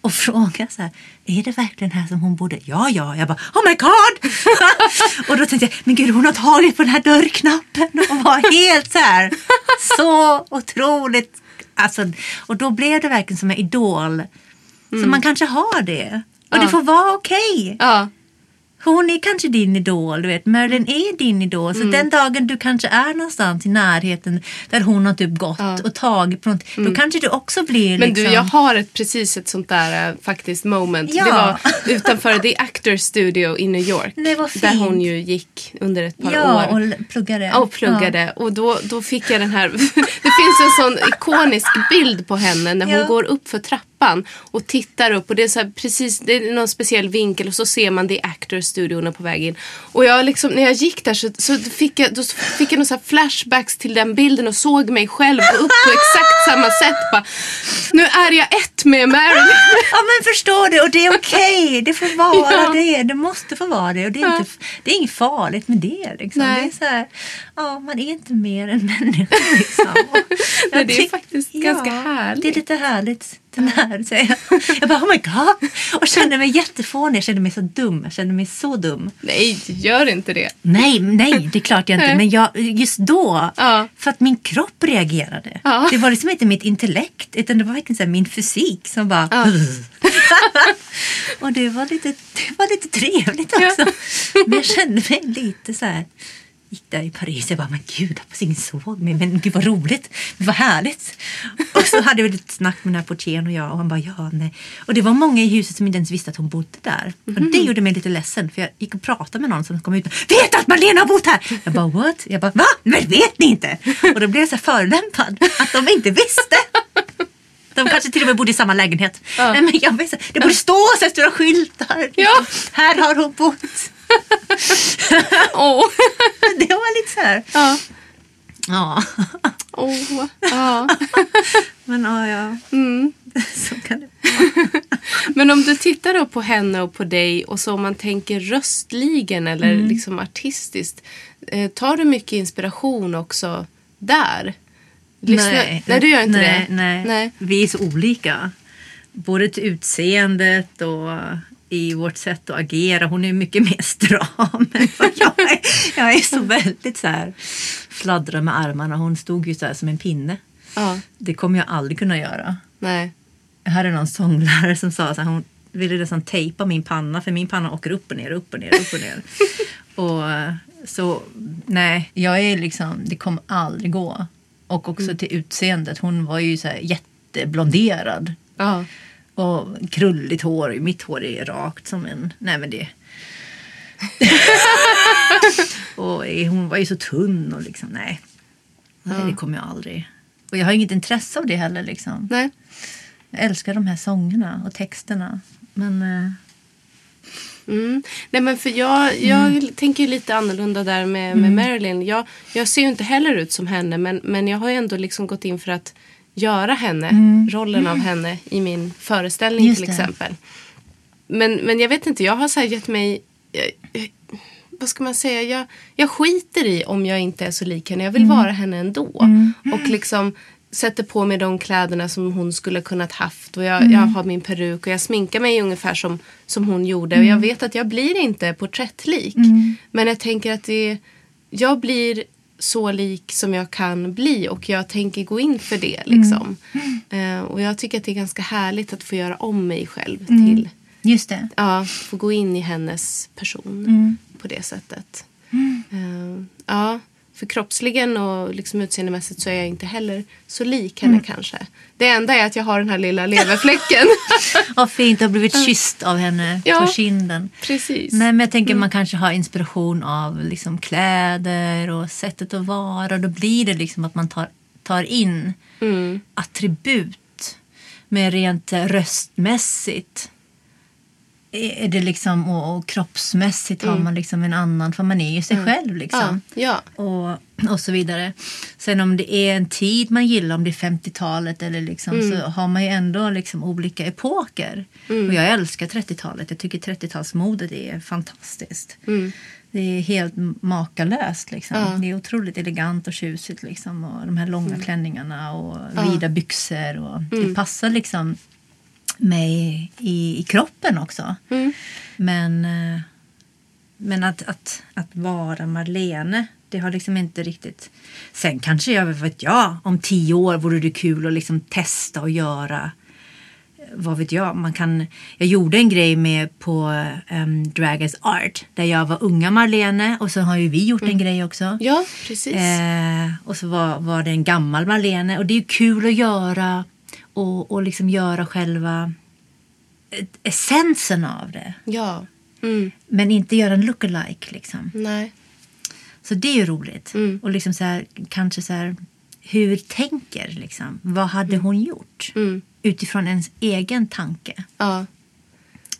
och <laughs> frågar så här, är det verkligen här som hon bodde? Ja, ja. Jag bara, oh my god! <laughs> och då tänkte jag, men gud hon har tagit på den här dörrknappen och var helt så här, så otroligt. Alltså, och då blev det verkligen som en idol. Så man kanske har det. Och det Ja. får vara okej. Ja. Hon är kanske din idol, du vet. Marilyn är din idol. Mm. Så den dagen du kanske är någonstans i närheten där hon har typ gått Ja. Mm. och tagit på något, då kanske du också blir Men liksom... du, jag har ett, precis ett sånt där äh, faktiskt moment. Ja. Det var utanför The Actors Studio i New York. Där hon ju gick under ett par Ja, år. och pluggade. Ja, och pluggade. Och då, då fick jag den här... <laughs> det finns en sån ikonisk bild på henne när hon Ja. går upp för trappan och tittar upp. Och det är, så här, precis, det är någon speciell vinkel och så ser man The Actors Studio på väg in. Och jag liksom, när jag gick där så, så fick jag, då fick jag någon så flashbacks till den bilden och såg mig själv gå upp på exakt samma sätt. Bara, nu är jag ett med Marilyn. Ja men förstår du och det är okej. Det får vara Ja. det. Det måste få vara det. Och det är, inte, det är inget farligt med det. Liksom. Nej. Det är så här, ja, man är inte mer än människa. Liksom. <laughs> Nej, det är faktiskt ganska härligt. Det är lite härligt. Den här, så jag, jag bara oh my god. Och kände mig jättefånig. Jag kände mig så dum. Jag kände mig så dum. Nej, gör inte det. Nej, nej, det är klart jag inte. Men jag, just då, Ja. för att min kropp reagerade. Ja. Det var liksom inte mitt intellekt, utan det var verkligen så min fysik som bara... Ja. <laughs> och det var, lite, det var lite trevligt också. Men jag kände mig lite så här... Gick där i Paris jag bara, men gud, hoppas ingen såg mig. Men gud vad roligt, vad härligt. Och så hade vi lite snack med den här portieren och jag och han bara, ja, nej. Och det var många i huset som inte ens visste att hon bodde där. Och Mhm. det gjorde mig lite ledsen för jag gick och pratade med någon som kom ut. Vet du att Marlena har bott här? Jag bara, what? Jag bara, va? Men vet ni inte? Och då blev jag så förolämpad att de inte visste. De kanske till och med bodde i samma lägenhet. Ja. Nej, men jag vet, det borde stå så här stora skyltar. Ja. Här har hon bott. <laughs> Åh. <laughs> Det var lite så här. Ja. Ja. Åh. Ja. <laughs> Men ja, ja. Mm. Så kan det Men om du tittar då på henne och på dig och så om man tänker röstligen eller Mm. liksom artistiskt. Eh, tar du mycket inspiration också där? Lyssna- Nej. nej, du gör inte nej, det? Nej. nej. Vi är så olika. Både till utseendet och i vårt sätt att agera. Hon är mycket mer stram <laughs> än vad jag är. Jag är så väldigt så här fladdra med armarna. Hon stod ju så här som en pinne. Ja. Det kommer jag aldrig kunna göra. Nej. Jag hade någon sånglärare som sa att hon ville nästan tejpa min panna för min panna åker upp och ner, upp och ner, upp och ner. <laughs> och så nej, jag är liksom, det kommer aldrig gå. Och också till utseendet, hon var ju så här jätteblonderad. Ja. Och krulligt hår, mitt hår är rakt som en, nej men det. <laughs> och hon var ju så tunn och liksom, nej. Nej, det kommer jag aldrig. Och jag har inget intresse av det heller. Liksom. Nej. Jag älskar de här sångerna och texterna. Men eh, Mm. Nej, men för jag, jag Mm. tänker lite annorlunda där med, med Marilyn. Jag, jag ser ju inte heller ut som henne men, men jag har ändå liksom gått in för att göra henne, rollen av henne i min föreställning Mm. Just till det. exempel. Men, men jag vet inte, jag har så här gett mig... Jag, jag, vad ska man säga? Jag, jag skiter i om jag inte är så lik henne. Jag vill Mm. vara henne ändå. Och liksom sätter på mig de kläderna som hon skulle kunnat haft. Och jag, Mm. jag har min peruk och jag sminkar mig ungefär som, som hon gjorde. Mm. Och jag vet att jag blir inte porträttlik. Men jag tänker att det, jag blir så lik som jag kan bli och jag tänker gå in för det. Liksom. Mm. Eh, och jag tycker att det är ganska härligt att få göra om mig själv Mm. till just det. Ja, få gå in i hennes person Mm. på det sättet. Eh, ja, för kroppsligen och liksom utseendemässigt så är jag inte heller så lik henne Mm. kanske. Det enda är att jag har den här lilla leverfläcken. <laughs> Vad fint att ha blivit kysst av henne Ja. på kinden. Precis. Nej, men jag tänker man kanske har inspiration av liksom kläder och sättet att vara. Då blir det liksom att man tar, tar in Mm. attribut. med rent röstmässigt. Är det liksom, och, och kroppsmässigt har man liksom en annan, för man är ju sig själv liksom. Ja, ja. Och, och så vidare. Sen om det är en tid man gillar, om det är 50-talet eller liksom, så har man ju ändå liksom olika epoker. Och jag älskar 30-talet. Jag tycker 30-talsmodet är fantastiskt. Det är helt makalöst. Liksom. Det är otroligt elegant och tjusigt. Liksom. Och de här långa klänningarna och vida byxor. Och Det passar liksom mig i, i kroppen också. Men, eh, men att, att, att vara Marlene, det har liksom inte riktigt... Sen kanske jag vet jag, om tio år vore det kul att liksom testa och göra vad vet jag, man kan... Jag gjorde en grej med på um, Drag as Art där jag var unga Marlene och så har ju vi gjort en grej också. ja precis. Eh, och så var, var det en gammal Marlene. Och det är ju kul att göra och, och liksom göra själva essensen av det. Ja. Mm. Men inte göra en lookalike liksom. Nej. Så det är ju roligt. Mm. Och liksom så här, kanske så här, hur tänker liksom? Vad hade hon gjort? Mm. Utifrån ens egen tanke. Ja.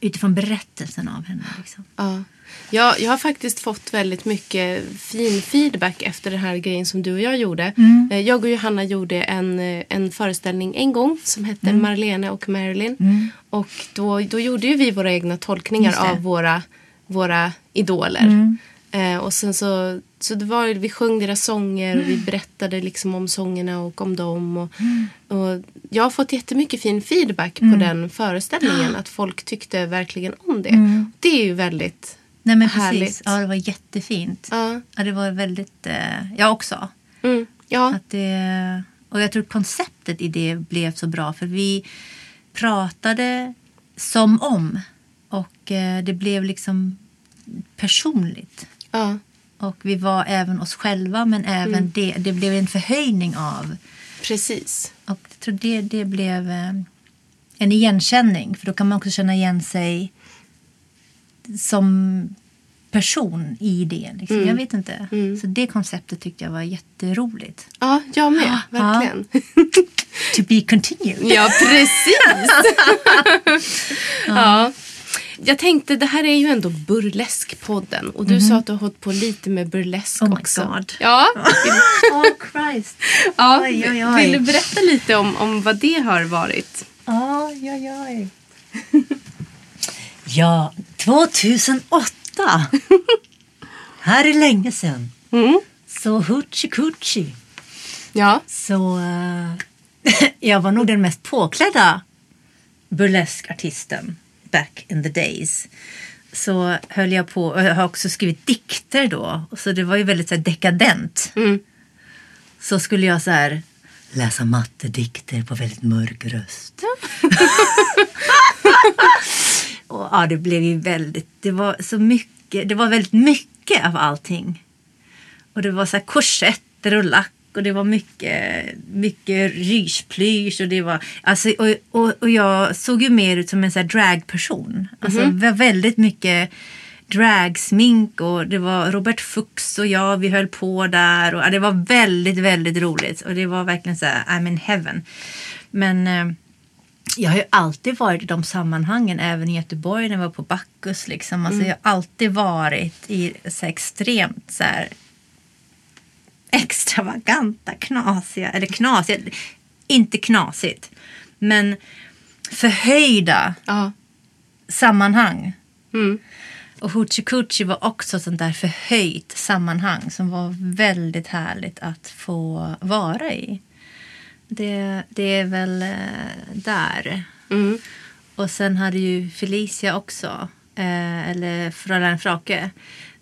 Utifrån berättelsen av henne. Liksom. Ja. Jag, jag har faktiskt fått väldigt mycket fin feedback efter den här grejen som du och jag gjorde. Mm. Eh, Jag och Johanna gjorde en, eh, en föreställning en gång som hette Mm. Marlene och Marilyn. Och då, då gjorde ju vi våra egna tolkningar av våra, våra idoler. Eh, och sen så, så det var, vi sjöng deras sånger och vi berättade liksom om sångerna och om dem. Och, och jag har fått jättemycket fin feedback på den föreställningen. Att folk tyckte verkligen om det. Det är ju väldigt Nej men Härligt. precis. Ja, det var jättefint. Ja. Ja, det var väldigt... Eh, jag också. Mm, ja. Att det, och jag tror konceptet i det blev så bra för vi pratade som om. Och eh, det blev liksom personligt. ja. Och vi var även oss själva men även det. Det blev en förhöjning av. Precis. Och jag tror det, det blev eh, en igenkänning. För då kan man också känna igen sig som person i det. Liksom. Jag vet inte. Så det konceptet tyckte jag var jätteroligt. Ja, jag med. Ja. Verkligen. To be continued. Ja, precis. <laughs> ja. Jag tänkte, det här är ju ändå Burleskpodden. Och du sa att du har hållit på lite med burlesk Oh my också. God. Ja. <laughs> Oh Christ. ja. Oj, oj, oj. Vill du berätta lite om, om vad det har varit? Oj, oj, oj. Ja, 2008. <laughs> Här är länge sedan. Så hoochie coochie. Ja. Så eh, <laughs> jag var nog den mest påklädda burleskartisten back in the days. Så höll jag på, och jag har också skrivit dikter då. Så det var ju väldigt så här, dekadent. Så skulle jag så här läsa mattedikter på väldigt mörk röst. <laughs> och, ja, det blev ju väldigt, det var så mycket, det var väldigt mycket av allting. Och det var så här korsetter och lack och det var mycket, mycket rysplysch och det var, alltså, och, och, och jag såg ju mer ut som en så här dragperson. Alltså det var väldigt mycket dragsmink och det var Robert Fuchs och jag, vi höll på där och ja, det var väldigt, väldigt roligt och det var verkligen så här, I'm in heaven. Men eh, jag har ju alltid varit i de sammanhangen, även i Göteborg när jag var på Bacchus. Liksom. Alltså, Jag har alltid varit i så extremt så här, extravaganta, knasiga, eller knasiga, inte knasigt, men förhöjda Ja. sammanhang. Mm. Och Hoochie Coochie var också ett sånt där förhöjt sammanhang som var väldigt härligt att få vara i. Det, det är väl eh, där. Mm. Och sen hade ju Felicia också, eh, eller Fräulein Frake,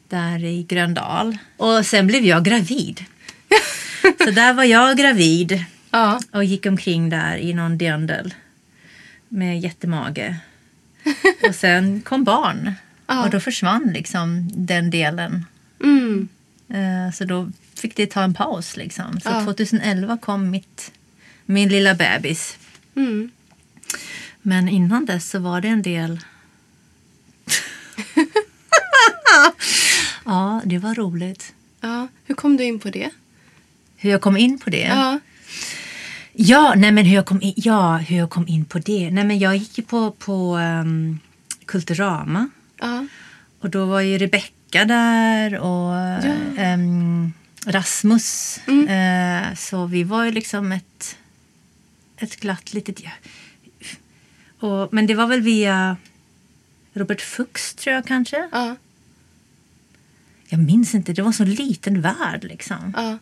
där i Gröndal. Och sen blev jag gravid. <laughs> Så där var jag gravid Ja. och gick omkring där i någon dirndl med jättemage. <laughs> Och sen kom barn Ja. och då försvann liksom den delen. Mm. Eh, Så då fick det ta en paus. Liksom. Så Ja. 2011 kom mitt, min lilla bebis. Mm. Men innan dess så var det en del... <laughs> ja, det var roligt. ja. Hur kom du in på det? Hur jag kom in på det? Ja. Ja, nej men hur jag kom in, ja, hur jag kom in på det? Nej men jag gick ju på, på um, Kulturama. Ja. Och då var ju Rebecka där och ehm, Rasmus. Eh, så vi var ju liksom ett, ett glatt litet... Ja. Och, men det var väl via Robert Fuchs tror jag kanske. Ja. Jag minns inte, det var en så liten värld liksom. Ja.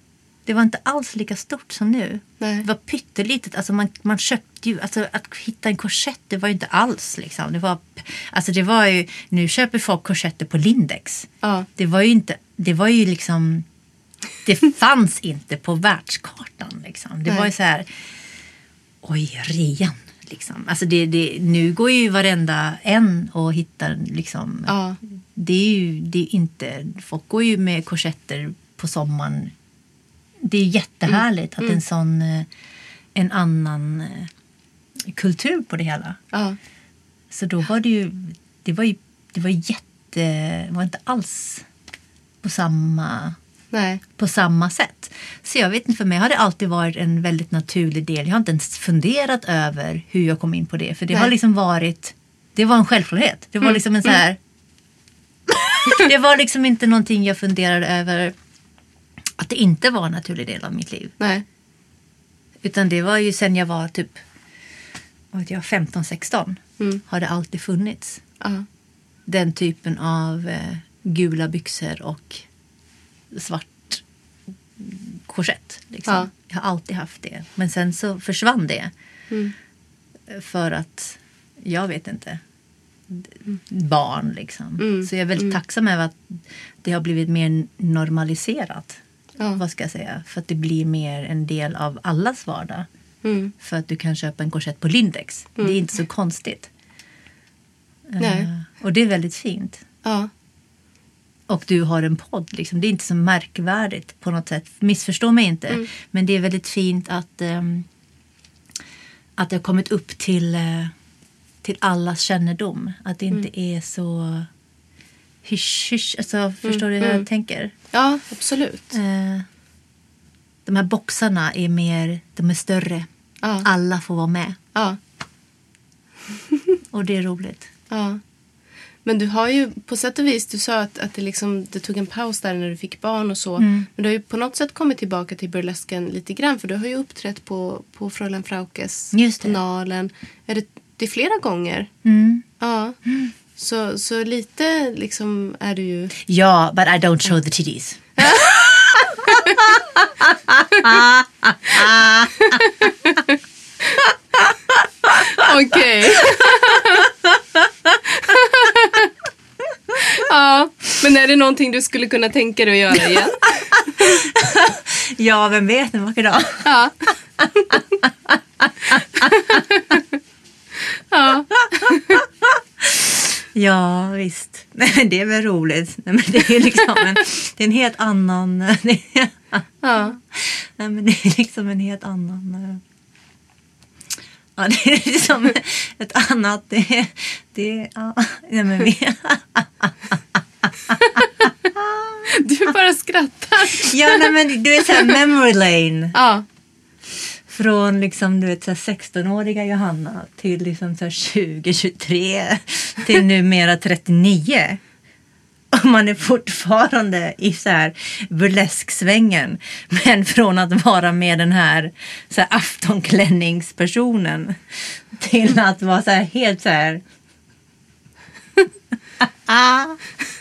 Det var inte alls lika stort som nu. Nej. Det var pyttelitet. Alltså man, man köpte ju, alltså att hitta en korsett det var ju inte alls liksom. Det var, alltså det var ju, nu köper folk korsetter på Lindex. Ja. Det var ju inte, det var ju liksom, det <laughs> fanns inte på världskartan liksom. Det Nej. var ju så här, oj, rean. Liksom. Alltså det, det, nu går ju varenda en och hittar liksom. Ja. Det är ju det är inte, folk går ju med korsetter på sommaren. Det är jättehärligt att en sån, eh, en annan eh, kultur på det hela. Ja. Så då var det ju, det var ju, det var jätte, det var inte alls på samma, Nej. på samma sätt. Så jag vet inte, för mig har det alltid varit en väldigt naturlig del. Jag har inte ens funderat över hur jag kom in på det. För det Nej. har liksom varit, det var en självklarhet. Det var liksom en så här, <laughs> <laughs> det var liksom inte någonting jag funderade över att det inte var en naturlig del av mitt liv. Nej. Utan det var ju sen jag var typ vad vet jag, 15-16 Mm. har det alltid funnits. Ja. Den typen av eh, gula byxor och svart korsett. Liksom. Ja. Jag har alltid haft det. Men sen så försvann det. Mm. För att, jag vet inte, barn liksom. Mm. Så jag är väldigt tacksam över att det har blivit mer normaliserat. Ja. Vad ska jag säga? För att det blir mer en del av allas vardag. Mm. För att du kan köpa en korsett på Lindex. Det är inte så konstigt. Nej. Eh, och det är väldigt fint. Ja. Och du har en podd. Liksom. Det är inte så märkvärdigt på något sätt. Missförstå mig inte. Men det är väldigt fint att, ehm, att det har kommit upp till, eh, till allas kännedom. Att det inte är så hysch, hysch. Alltså, förstår du hur jag tänker? Ja, absolut. Eh, de här boxarna är mer, de är större. Ja. Alla får vara med. Ja. Och det är roligt. Ja. Men du har ju på sätt och vis, du sa att, att det, liksom, det tog en paus där när du fick barn och så. Mm. Men du har ju på något sätt kommit tillbaka till burlesken lite grann. För du har ju uppträtt på, på Fräulein Fraukes Just det. Nalen. Är det, det är flera gånger. Mm. Ja. Så, så lite liksom är du ju... Ja, but I don't show the titties. <laughs> Okej. ja, men är det någonting du skulle kunna tänka dig att göra igen? <laughs> Ja, vem vet en vacker dag. Ja. <laughs> ja. Ja, visst. Nej, det är väl roligt. Nej, men det är liksom en, det är en helt annan... <laughs> det är- ja. Nej, men det är liksom en helt annan... eh, Ja, det är liksom ett annat... Det, det, ja, nej, men vi, <laughs> Du bara skrattar. Ja, nej, men du är så här memory lane. Ja. Från liksom, du vet, så här 16-åriga Johanna till liksom så här 20, 23 till numera 39. Och man är fortfarande i så här burlesksvängen. Men från att vara med den här, så här aftonklänningspersonen till att vara så här helt så här. <laughs>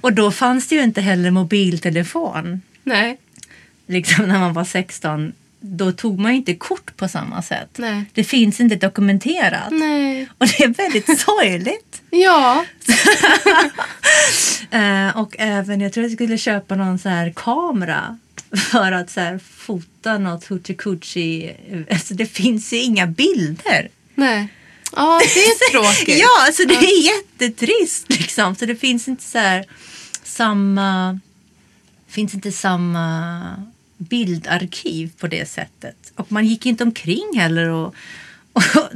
Och då fanns det ju inte heller mobiltelefon Nej. liksom när man var 16, då tog man ju inte kort på samma sätt. Nej. Det finns inte dokumenterat. Nej. Och det är väldigt <laughs> sorgligt. Ja. <laughs> Eh, och även, jag tror jag skulle köpa någon så här kamera för att så här fota något coochie. Alltså det finns ju inga bilder. Nej. Ja, det är <laughs> tråkigt. Ja, alltså det är jättetrist liksom. Så det finns inte så här samma, finns inte samma bildarkiv på det sättet. Och man gick inte omkring heller och, <laughs> och,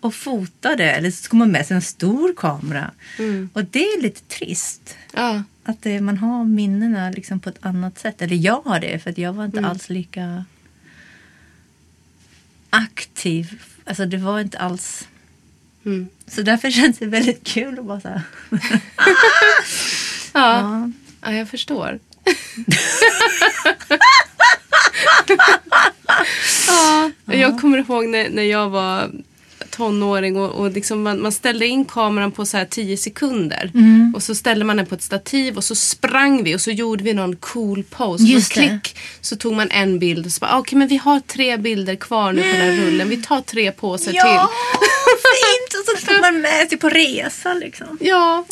och fotade. Eller så ska man med sig en stor kamera. Och det är lite trist. Ja. Att det, man har minnena liksom på ett annat sätt. Eller jag har det, för jag var inte alls lika aktiv. Alltså det var inte alls... Mm. Så därför <laughs> känns det väldigt kul att bara så här. <laughs> Ja. ja, jag förstår. <laughs> ja, jag kommer ihåg när, när jag var tonåring och, och liksom man, man ställde in kameran på så här 10 sekunder. Och så ställde man den på ett stativ och så sprang vi och så gjorde vi någon cool pose. Just och det. klick så tog man en bild och så bara okej men vi har tre bilder kvar nu på den här rullen. Vi tar tre påsar till. Ja, fint! Och så <laughs> får man med sig på resa liksom. Ja.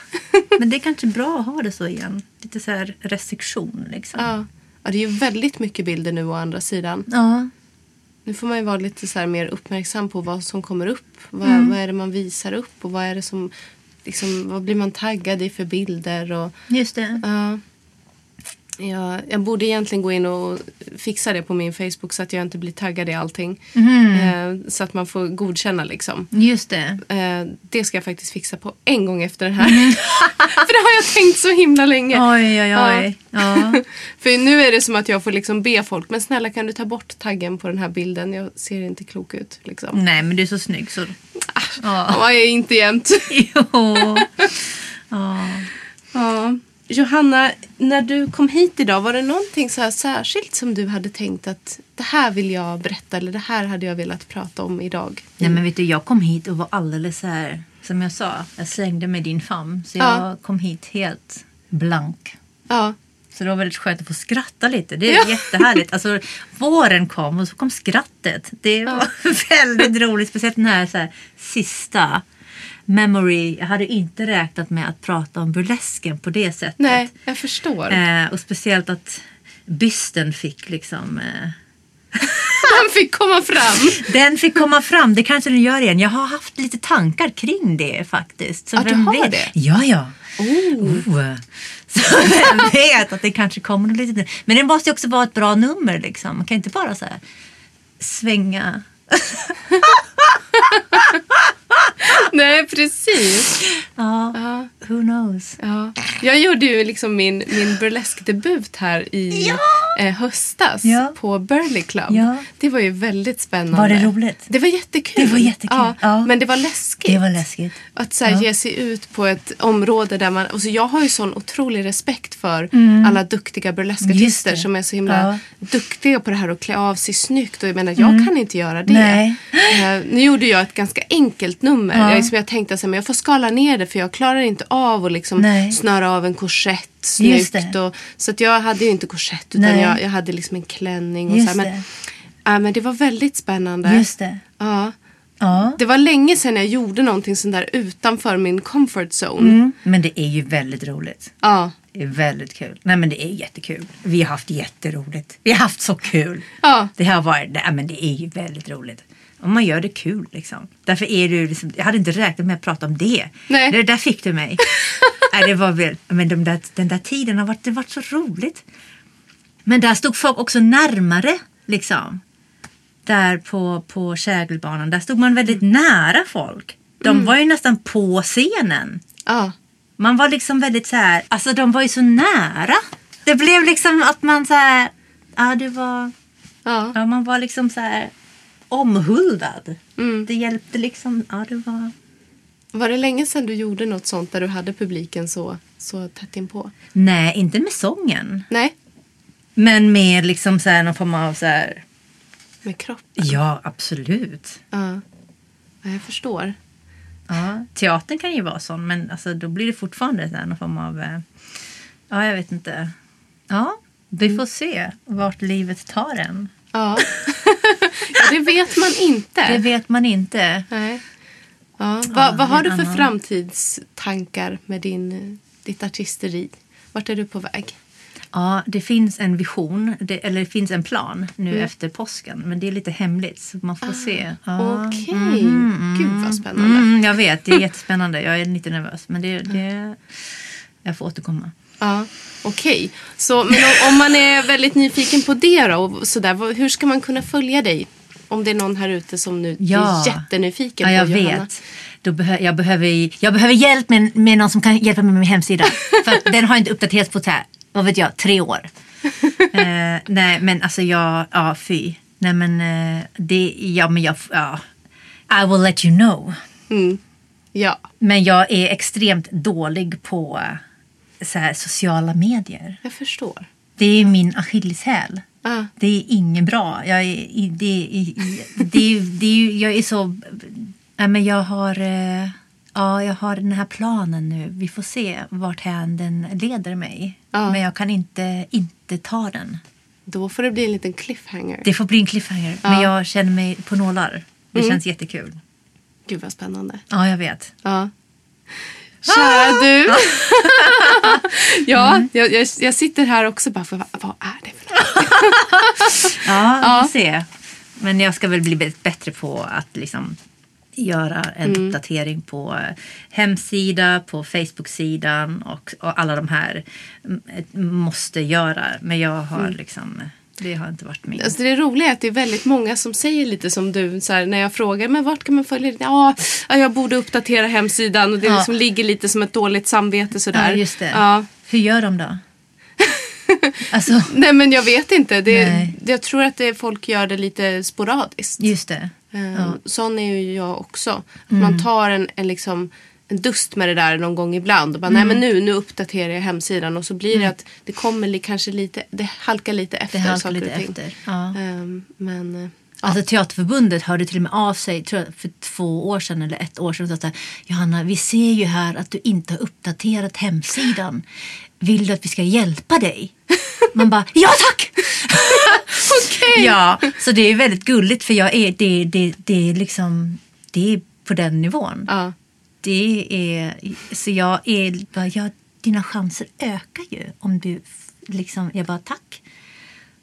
<laughs> Men det är kanske bra att ha det så igen. Lite så här restriktion liksom. ja. Ja, det är ju väldigt mycket bilder nu å andra sidan. Ja. Nu får man ju vara lite så mer uppmärksam på vad som kommer upp. Vad, Mm. vad är det man visar upp och vad är det som liksom, vad blir man taggad i för bilder och Just det. ja. Ja, jag borde egentligen gå in och fixa det på min Facebook så att jag inte blir taggad i allting. Mm. Eh, så att man får godkänna liksom. Just det. Eh, det ska jag faktiskt fixa på en gång efter det här. <laughs> För det har jag tänkt så himla länge. Oj, oj, oj. Ja. <laughs> För nu är det som att jag får liksom be folk, men snälla kan du ta bort taggen på den här bilden? Jag ser inte klok ut. Liksom. Nej, men du är så snygg så... Ja. Ja, jag är inte jämt. <laughs> Jo. Ja. Ja. Johanna, när du kom hit idag, var det någonting så här särskilt som du hade tänkt att det här vill jag berätta eller det här hade jag velat prata om idag? Nej, men vet du, jag kom hit och var alldeles så här... Som jag sa, jag slängde med din famn. Så jag Ja. kom hit helt blank. Ja, Så det var väldigt skönt att få skratta lite. Det är jättehärligt. Alltså, våren kom och så kom skrattet. Det var <laughs> väldigt roligt. Speciellt den här, så här sista memory. Jag hade inte räknat med att prata om burlesken på det sättet. nej, jag förstår. Eh, och speciellt att bysten fick liksom... Eh, <laughs> Den fick komma fram. <laughs> den fick komma fram. Det kanske den gör igen. Jag har haft lite tankar kring det faktiskt. Så Att du har vet? det? Ja, ja. Oh. <laughs> Så vem vet att det kanske kommer något litet. Men det måste ju också vara ett bra nummer liksom. Man kan inte bara så här svänga. <laughs> nej, precis. Ja, Ja. who knows. Ja. Jag gjorde ju liksom min, min burleskdebut här i eh, höstas Ja. på Burley Club. Ja. Det var ju väldigt spännande. Var det roligt? Det var jättekul. Det var jättekul, Ja, ja. Men det var läskigt. Det var läskigt. Att så här, Ja. ge sig ut på ett område där man... Alltså jag har ju sån otrolig respekt för alla duktiga burleskartister som är så himla Ja. duktiga på det här att klä av sig snyggt. Och jag menar, jag kan inte göra det. Nej. Eh, nu gjorde jag ett ganska enkelt nummer. Ja. Jag, liksom, jag tänkte att jag får skala ner det för jag klarar inte av att liksom Nej. snöra av en korsett snyggt. Och, så att jag hade ju inte korsett utan jag, jag hade liksom en klänning. Och Just så här. Men, det. ja, men det var väldigt spännande. Just det. Ja. Ja. Det var länge sedan jag gjorde någonting sånt där utanför min comfort zone. Mm. Men det är ju väldigt roligt. Ja. Det är väldigt kul. Nej men det är jättekul. Vi har haft jätteroligt. Vi har haft så kul. Ja. Det har varit, nej, men det är ju väldigt roligt. Om man gör det kul liksom. Därför är ju liksom, jag hade inte räknat med att prata om det. Nej. Det där fick du mig. <laughs> nej, det var väl, men de där, den där tiden har varit, det varit så roligt. Men där stod folk också närmare liksom. Där på, på Kägelbanan, där stod man väldigt nära folk. De var ju nästan på scenen. Ja. Man var liksom väldigt så här, alltså de var ju så nära. Det blev liksom att man så här, ja det var, Ja. ja man var liksom så här omhuldad. Mm. Det hjälpte liksom, ja det var. Var det länge sedan du gjorde något sånt där du hade publiken så, så tätt inpå? Nej, inte med sången. Nej, Men med liksom så här någon form av så här, med kroppen. ja absolut. Ja. ja, jag förstår. Ja, teatern kan ju vara sån, men alltså, då blir det fortfarande så här någon form av... eh, Ja, jag vet inte. Ja, vi får se vart livet tar en. Ja. <laughs> ja, det vet man inte. Det vet man inte. Nej. Ja. Vad, vad har du för annan. framtidstankar med din, ditt artisteri? Vart är du på väg? Ja, det finns en vision, det, eller det finns en plan nu efter påsken. Men det är lite hemligt, så man får se. Ja. Okej. Gud vad spännande. Mm, jag vet, det är jättespännande. Jag är lite nervös, men det, det, jag får återkomma. Ja, Okej, Så, men om, om man är väldigt nyfiken på det då, och sådär, hur ska man kunna följa dig? Om det är någon här ute som nu Ja. är jättenyfiken Ja, jag på Johanna. vet. Då behö, jag, behöver, jag behöver hjälp med, med någon som kan hjälpa mig med min hemsida. <laughs> För den har inte uppdaterats på så här, vad vet jag, tre år. eh, nej, men alltså jag, ja fy. Nej men eh, det, ja men jag, ja. I will let you know. Ja, Men jag är extremt dålig på eh, så här, sociala medier. jag förstår. Det är min akilleshäl. Ah. Det är inget bra. Jag är, det, det, det, ju- jag är så... Nej, men jag har... eh, Ja, jag har den här planen nu. Vi får se vart hän den leder mig. Ja. Men jag kan inte, inte ta den. Då får det bli en liten cliffhanger. Det får bli en cliffhanger. Men jag känner mig på nålar. Det känns jättekul. Gud vad spännande. Ja, jag vet. Ja. Kära du. <laughs> ja, jag, jag, jag sitter här också bara för vad, är det för något? <laughs> Ja, vi får se. Men jag ska väl bli bättre på att liksom göra en uppdatering på eh, hemsida, på Facebook-sidan och, och alla de här mm, måste göra. Men jag har liksom, det har inte varit min. Alltså det roliga är att det är väldigt många som säger lite som du så här, när jag frågar men vart kan man följa det? Ja, ja, jag borde uppdatera hemsidan och det Ja. liksom ligger lite som ett dåligt samvete sådär. Ja, just det. Ja. Hur gör de då? <laughs> alltså, Nej men jag vet inte. Det, jag tror att det, folk gör det lite sporadiskt. just det. Eh, Sån är ju jag också. Att Man tar en, en, liksom, dust med det där någon gång ibland. Och bara, nej men nu, nu uppdaterar jag hemsidan. Och så blir det att det kommer li, kanske lite, det halkar lite efter. Det halkar saker lite och ting. efter. Ja. Ehm, men eh, Alltså Teaterförbundet hörde till och med av sig tror jag, för två år sedan eller ett år sedan. Och sa Johanna, vi ser ju här att du inte har uppdaterat hemsidan. Vill du att vi ska hjälpa dig? <laughs> Man bara, ja tack! <laughs> Okej. Ja, så det är väldigt gulligt för jag är, det, det, det är liksom, det är på den nivån. ja. Det är, så jag är, bara, ja, dina chanser ökar ju om du liksom, jag bara tack.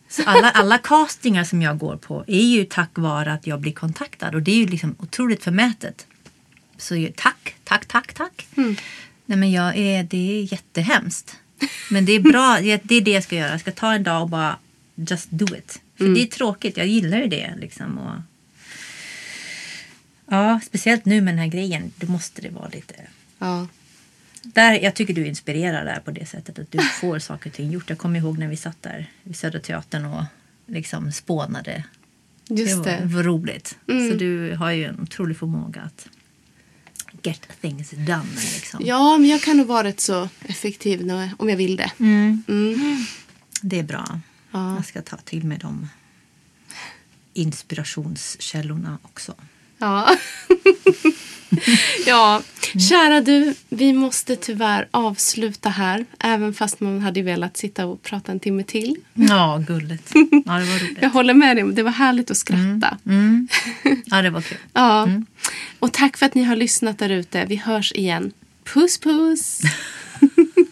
Så alla, alla castingar som jag går på är ju tack vare att jag blir kontaktad och det är ju liksom otroligt förmätet. Så tack, tack, tack, tack. Nej men jag är, det är jättehemskt. Men det är bra, det är det jag ska göra. Jag ska ta en dag och bara just do it. För det är tråkigt, jag gillar ju det liksom. Och, ja, speciellt nu med den här grejen, då måste det vara lite ja. där, jag tycker du inspirerar där på det sättet att du <laughs> får saker och ting gjort. Jag kommer ihåg när vi satt där vid Södra Teatern och liksom spånade. Just var, det. Mm. var roligt. Så du har ju en otrolig förmåga att get things done. Liksom. Ja, men jag kan nog vara rätt så effektiv när, om jag vill det. Mm. Det är bra. Ja. Jag ska ta till mig de inspirationskällorna också. Ja. <laughs> ja, kära du, vi måste tyvärr avsluta här. Även fast man hade velat sitta och prata en timme till. Ja, gulligt. Ja, det var roligt. Jag håller med dig, det var härligt att skratta. Ja, det var kul. Ja. Och tack för att ni har lyssnat där ute. Vi hörs igen. Puss puss! <laughs>